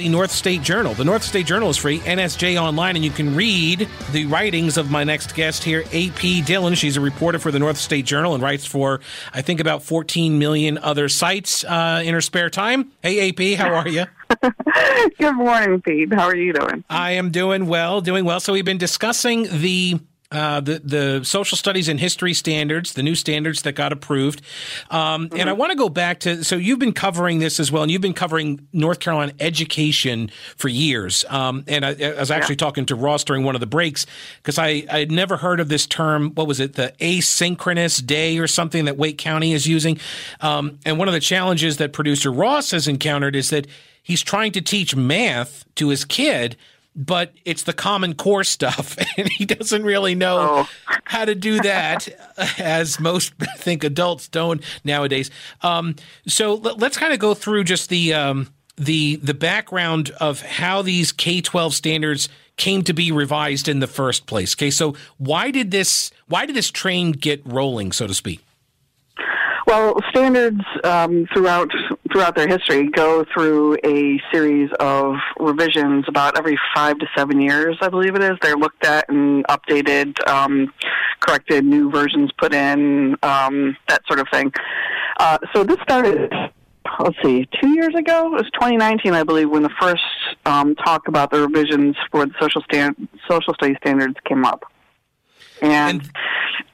the North State Journal. The North State Journal is free, NSJ Online, and you can read the writings of my next guest here, AP Dillon. She's a reporter for the North State Journal and writes for, I think, about 14 million other sites uh, in her spare time. Hey, AP, how are you? Good morning, Pete. How are you doing? I am doing well, doing well. So we've been discussing the uh, the the social studies and history standards, the new standards that got approved. Um, mm-hmm. And I want to go back to so you've been covering this as well, and you've been covering North Carolina education for years. Um, and I, I, was actually yeah. talking to Ross during one of the breaks because I I had never heard of this term. What was it? The asynchronous day or something that Wake County is using. Um, and one of the challenges that producer Ross has encountered is that he's trying to teach math to his kid but it's the common core stuff and he doesn't really know oh. how to do that as most think adults don't nowadays. Um, so let, us kind of go through just the um, the the background of how these k-12 standards came to be revised in the first place okay? So why did this why did this train get rolling so to speak? Well, standards um, throughout throughout their history go through a series of revisions about every five to seven years, I believe it is. They're looked at and updated, um, corrected, new versions put in, um, that sort of thing. Uh, so this started let's see, two years ago. It was 2019, I believe, when the first um, talk about the revisions for the social stand social studies standards came up. And, and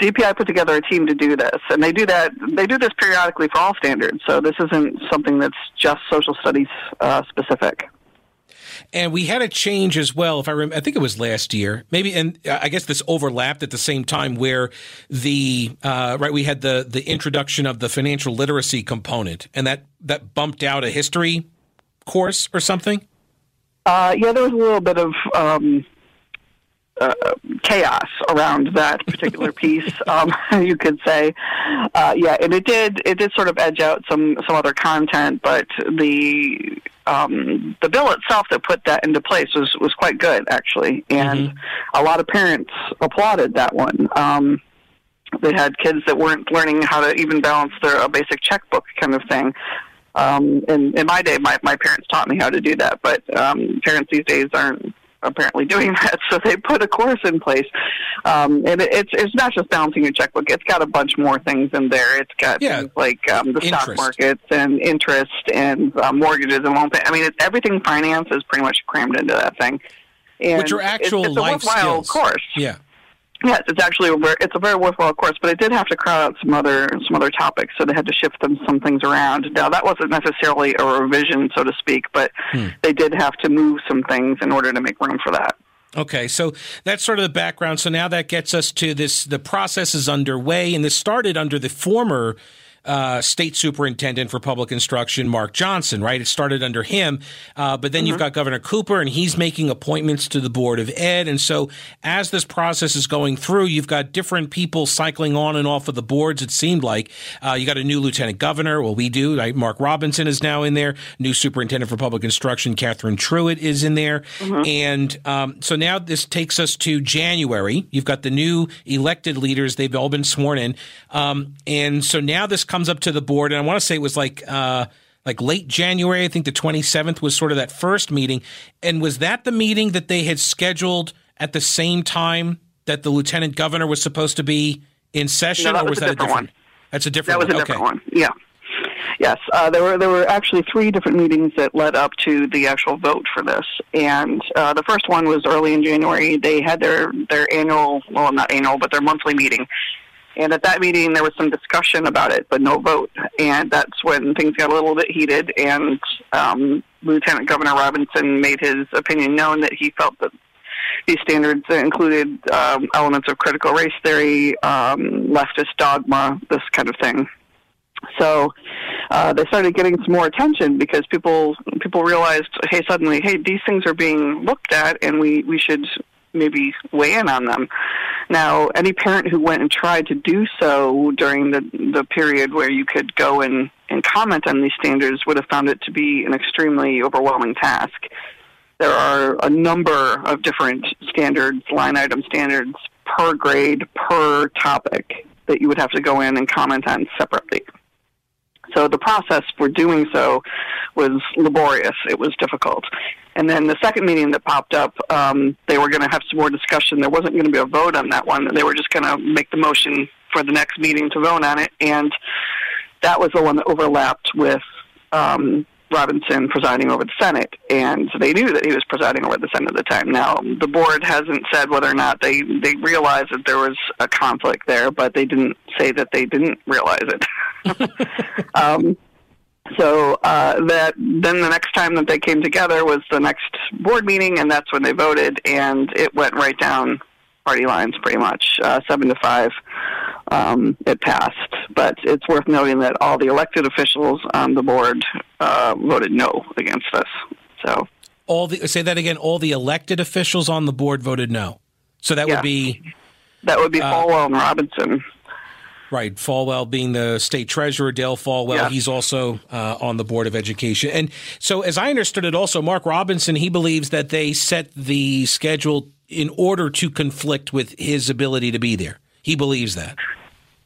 DPI put together a team to do this, and they do that. They do this periodically for all standards. So this isn't something that's just social studies uh, specific. And we had a change as well. If I remember, I think it was last year, maybe, and I guess this overlapped at the same time where the uh, right we had the the introduction of the financial literacy component, and that that bumped out a history course or something. Uh, yeah, there was a little bit of um, uh, chaos around that particular piece, um, you could say. Uh, yeah, and it did it did sort of edge out some some other content, but the um, the bill itself that put that into place was was quite good actually, and mm-hmm. a lot of parents applauded that one. Um, they had kids that weren't learning how to even balance their a basic checkbook kind of thing. Um, in, in my day, my, my parents taught me how to do that, but um, parents these days aren't apparently doing that. So they put a course in place, um, and it, it's it's not just balancing your checkbook. It's got a bunch more things in there. It's got yeah. things like um, the interest. stock markets and interest and uh, mortgages and loan pay. I mean, it's, everything finance is pretty much crammed into that thing. And Which are actual it's, it's a life worthwhile skills. course. Yeah. Yes, it's actually a very, it's a very worthwhile course, but it did have to crowd out some other some other topics, so they had to shift them some things around. Now that wasn't necessarily a revision, so to speak, but hmm. they did have to move some things in order to make room for that. Okay, so that's sort of the background. So now that gets us to this. The process is underway, and this started under the former uh, state superintendent for public instruction, Mark Johnson, right? It started under him. Uh, but then mm-hmm. you've got Governor Cooper, and he's making appointments to the Board of Ed. And so as this process is going through, you've got different people cycling on and off of the boards, it seemed like. Uh, you got a new lieutenant governor. Well, we do. Right? Mark Robinson is now in there. New superintendent for public instruction, Catherine Truitt, is in there. Mm-hmm. And um, so now this takes us to January. You've got the new elected leaders. They've all been sworn in. Um, and so now this comes up to the board, and I want to say it was like uh, like late January. I think the 27th was sort of that first meeting. And was that the meeting that they had scheduled at the same time that the lieutenant governor was supposed to be in session, no, or was, was that a different, one? That's a different. That was one. a different okay. one. Yeah. Yes, uh, there were there were actually three different meetings that led up to the actual vote for this, and uh, the first one was early in January. They had their their annual, well, not annual, but their monthly meeting, and at that meeting, there was some discussion about it, but no vote. And that's when things got a little bit heated. And um, Lieutenant Governor Robinson made his opinion known that he felt that these standards included um, elements of critical race theory, um, leftist dogma, this kind of thing. So uh, they started getting some more attention because people people realized, hey, suddenly, hey, these things are being looked at, and we we should maybe weigh in on them. Now, any parent who went and tried to do so during the the period where you could go and, and comment on these standards would have found it to be an extremely overwhelming task. There are a number of different standards, line item standards per grade, per topic that you would have to go in and comment on separately. So the process for doing so was laborious. It was difficult. And then the second meeting that popped up, um, they were going to have some more discussion. There wasn't going to be a vote on that one. They were just going to make the motion for the next meeting to vote on it. And that was the one that overlapped with um, Robinson presiding over the Senate, and they knew that he was presiding over the Senate at the time. Now, the board hasn't said whether or not they they realized that there was a conflict there, but they didn't say that they didn't realize it. um, so uh, that then the next time that they came together was the next board meeting, and that's when they voted, and it went right down party lines, pretty much uh, seven to five. Um, it passed, but it's worth noting that all the elected officials on the board uh, voted no against this. So all the say that again. All the elected officials on the board voted no. So that Yeah. would be that would be Uh, Folwell and Robinson. Right, Folwell being the state treasurer, Dale Folwell, Yeah. he's also uh, on the board of education. And so, as I understood it, also Mark Robinson, he believes that they set the schedule in order to conflict with his ability to be there. He believes that.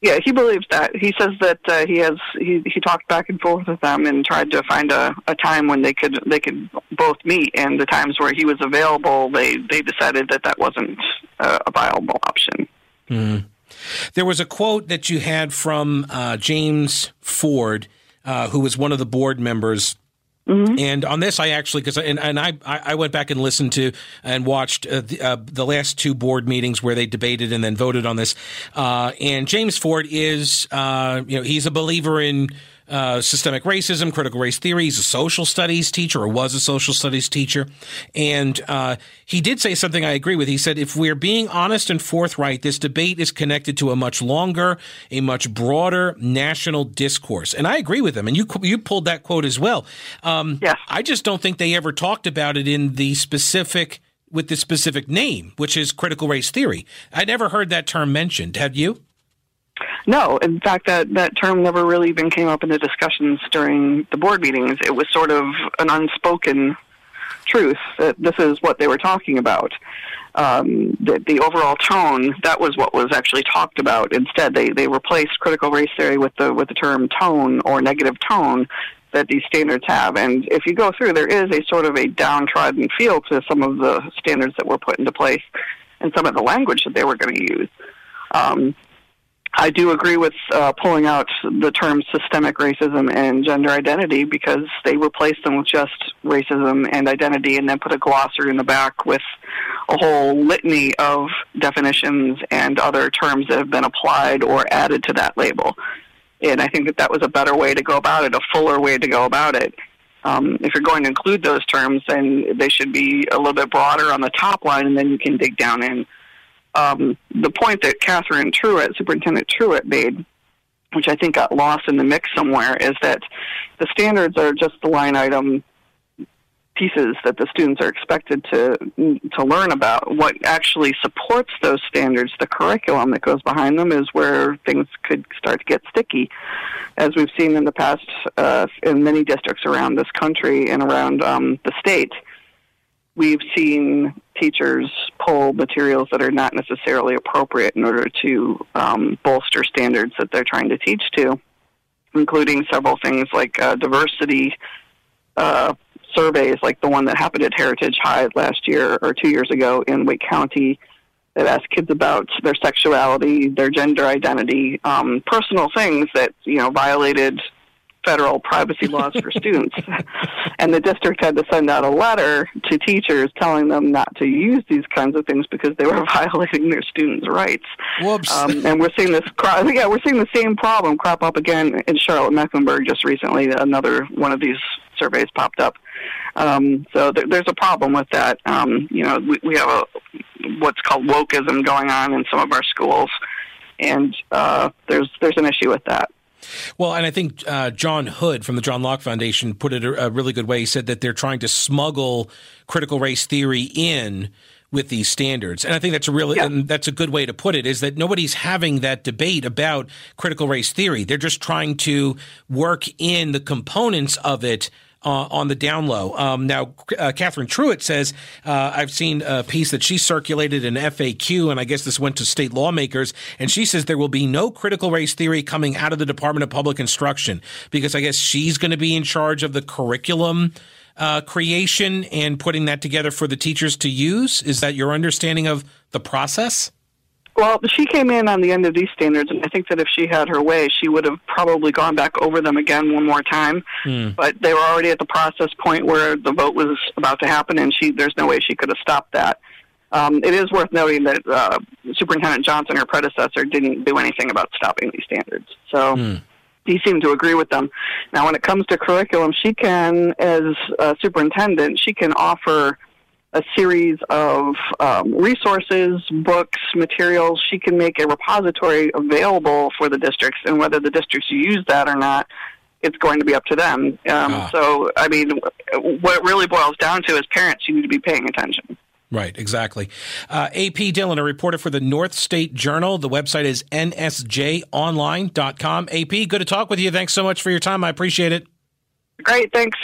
Yeah, he believes that. He says that uh, he has he he talked back and forth with them and tried to find a, a time when they could they could both meet. And the times where he was available, they they decided that that wasn't uh, a viable option. There was a quote that you had from uh, James Ford, uh, who was one of the board members. And on this, I actually because and, and I I went back and listened to and watched uh, the, uh, the last two board meetings where they debated and then voted on this. Uh, and James Ford is uh, you know he's a believer in uh, systemic racism, critical race theory. He's a social studies teacher or was a social studies teacher. And uh, he did say something I agree with. He said, if we're being honest and forthright, this debate is connected to a much longer, a much broader national discourse. And I agree with him. And you, you pulled that quote as well. Um, Yes. I just don't think they ever talked about it in the specific, with the specific name, which is critical race theory. I never heard that term mentioned. Have you? No, in fact, that that term never really even came up in the discussions during the board meetings. It was sort of an unspoken truth that this is what they were talking about. Um, the, the overall tone that was what was actually talked about. Instead, they they replaced critical race theory with the with the term tone or negative tone that these standards have. And if you go through, there is a sort of a downtrodden feel to some of the standards that were put into place and some of the language that they were going to use. Um, I do agree with uh, pulling out the terms systemic racism and gender identity because they replaced them with just racism and identity and then put a glossary in the back with a whole litany of definitions and other terms that have been applied or added to that label. And I think that that was a better way to go about it, a fuller way to go about it. Um, if you're going to include those terms, then they should be a little bit broader on the top line, and then you can dig down in um, the point that Catherine Truitt, Superintendent Truitt, made, which I think got lost in the mix somewhere, is that the standards are just the line item pieces that the students are expected to to learn about. What actually supports those standards, the curriculum that goes behind them, is where things could start to get sticky, as we've seen in the past uh, in many districts around this country and around um, the state we've seen teachers pull materials that are not necessarily appropriate in order to um, bolster standards that they're trying to teach to, including several things like uh, diversity uh, surveys, like the one that happened at Heritage High last year or two years ago in Wake County. That asked kids about their sexuality, their gender identity, um, personal things that you know violated federal privacy laws for students. And the district had to send out a letter to teachers telling them not to use these kinds of things because they were violating their students' rights. Whoops. Um, and we're seeing this, yeah, we're seeing the same problem crop up again in Charlotte Mecklenburg just recently. Another one of these surveys popped up. Um, so there, there's a problem with that. Um, you know, we, we have a what's called wokeism going on in some of our schools, and uh, there's there's an issue with that. Well, and I think uh, John Hood from the John Locke Foundation put it a, a really good way. He said that they're trying to smuggle critical race theory in with these standards, and I think that's a really Yeah. and that's a good way to put it. Is that nobody's having that debate about critical race theory? They're just trying to work in the components of it. Uh, on the down low. Um, now, uh, Catherine Truitt says, uh, I've seen a piece that she circulated in FAQ, and I guess this went to state lawmakers, and she says there will be no critical race theory coming out of the Department of Public Instruction because I guess she's going to be in charge of the curriculum uh, creation and putting that together for the teachers to use? Is that your understanding of the process? Well, she came in on the end of these standards, and I think that if she had her way, she would have probably gone back over them again one more time. Mm. But they were already at the process point where the vote was about to happen, and she there's no way she could have stopped that. Um, it is worth noting that uh, Superintendent Johnson, her predecessor, didn't do anything about stopping these standards. So. Mm he seemed to agree with them. Now, when it comes to curriculum, she can, as a superintendent, she can offer a series of um, resources, books, materials. She can make a repository available for the districts, and whether the districts use that or not, it's going to be up to them. Um, ah. So, I mean, what it really boils down to is parents, you need to be paying attention. Right, exactly. Uh, AP Dillon, a reporter for the North State Journal. The website is nsjonline.com. AP, good to talk with you. Thanks so much for your time. I appreciate it. Great, thanks.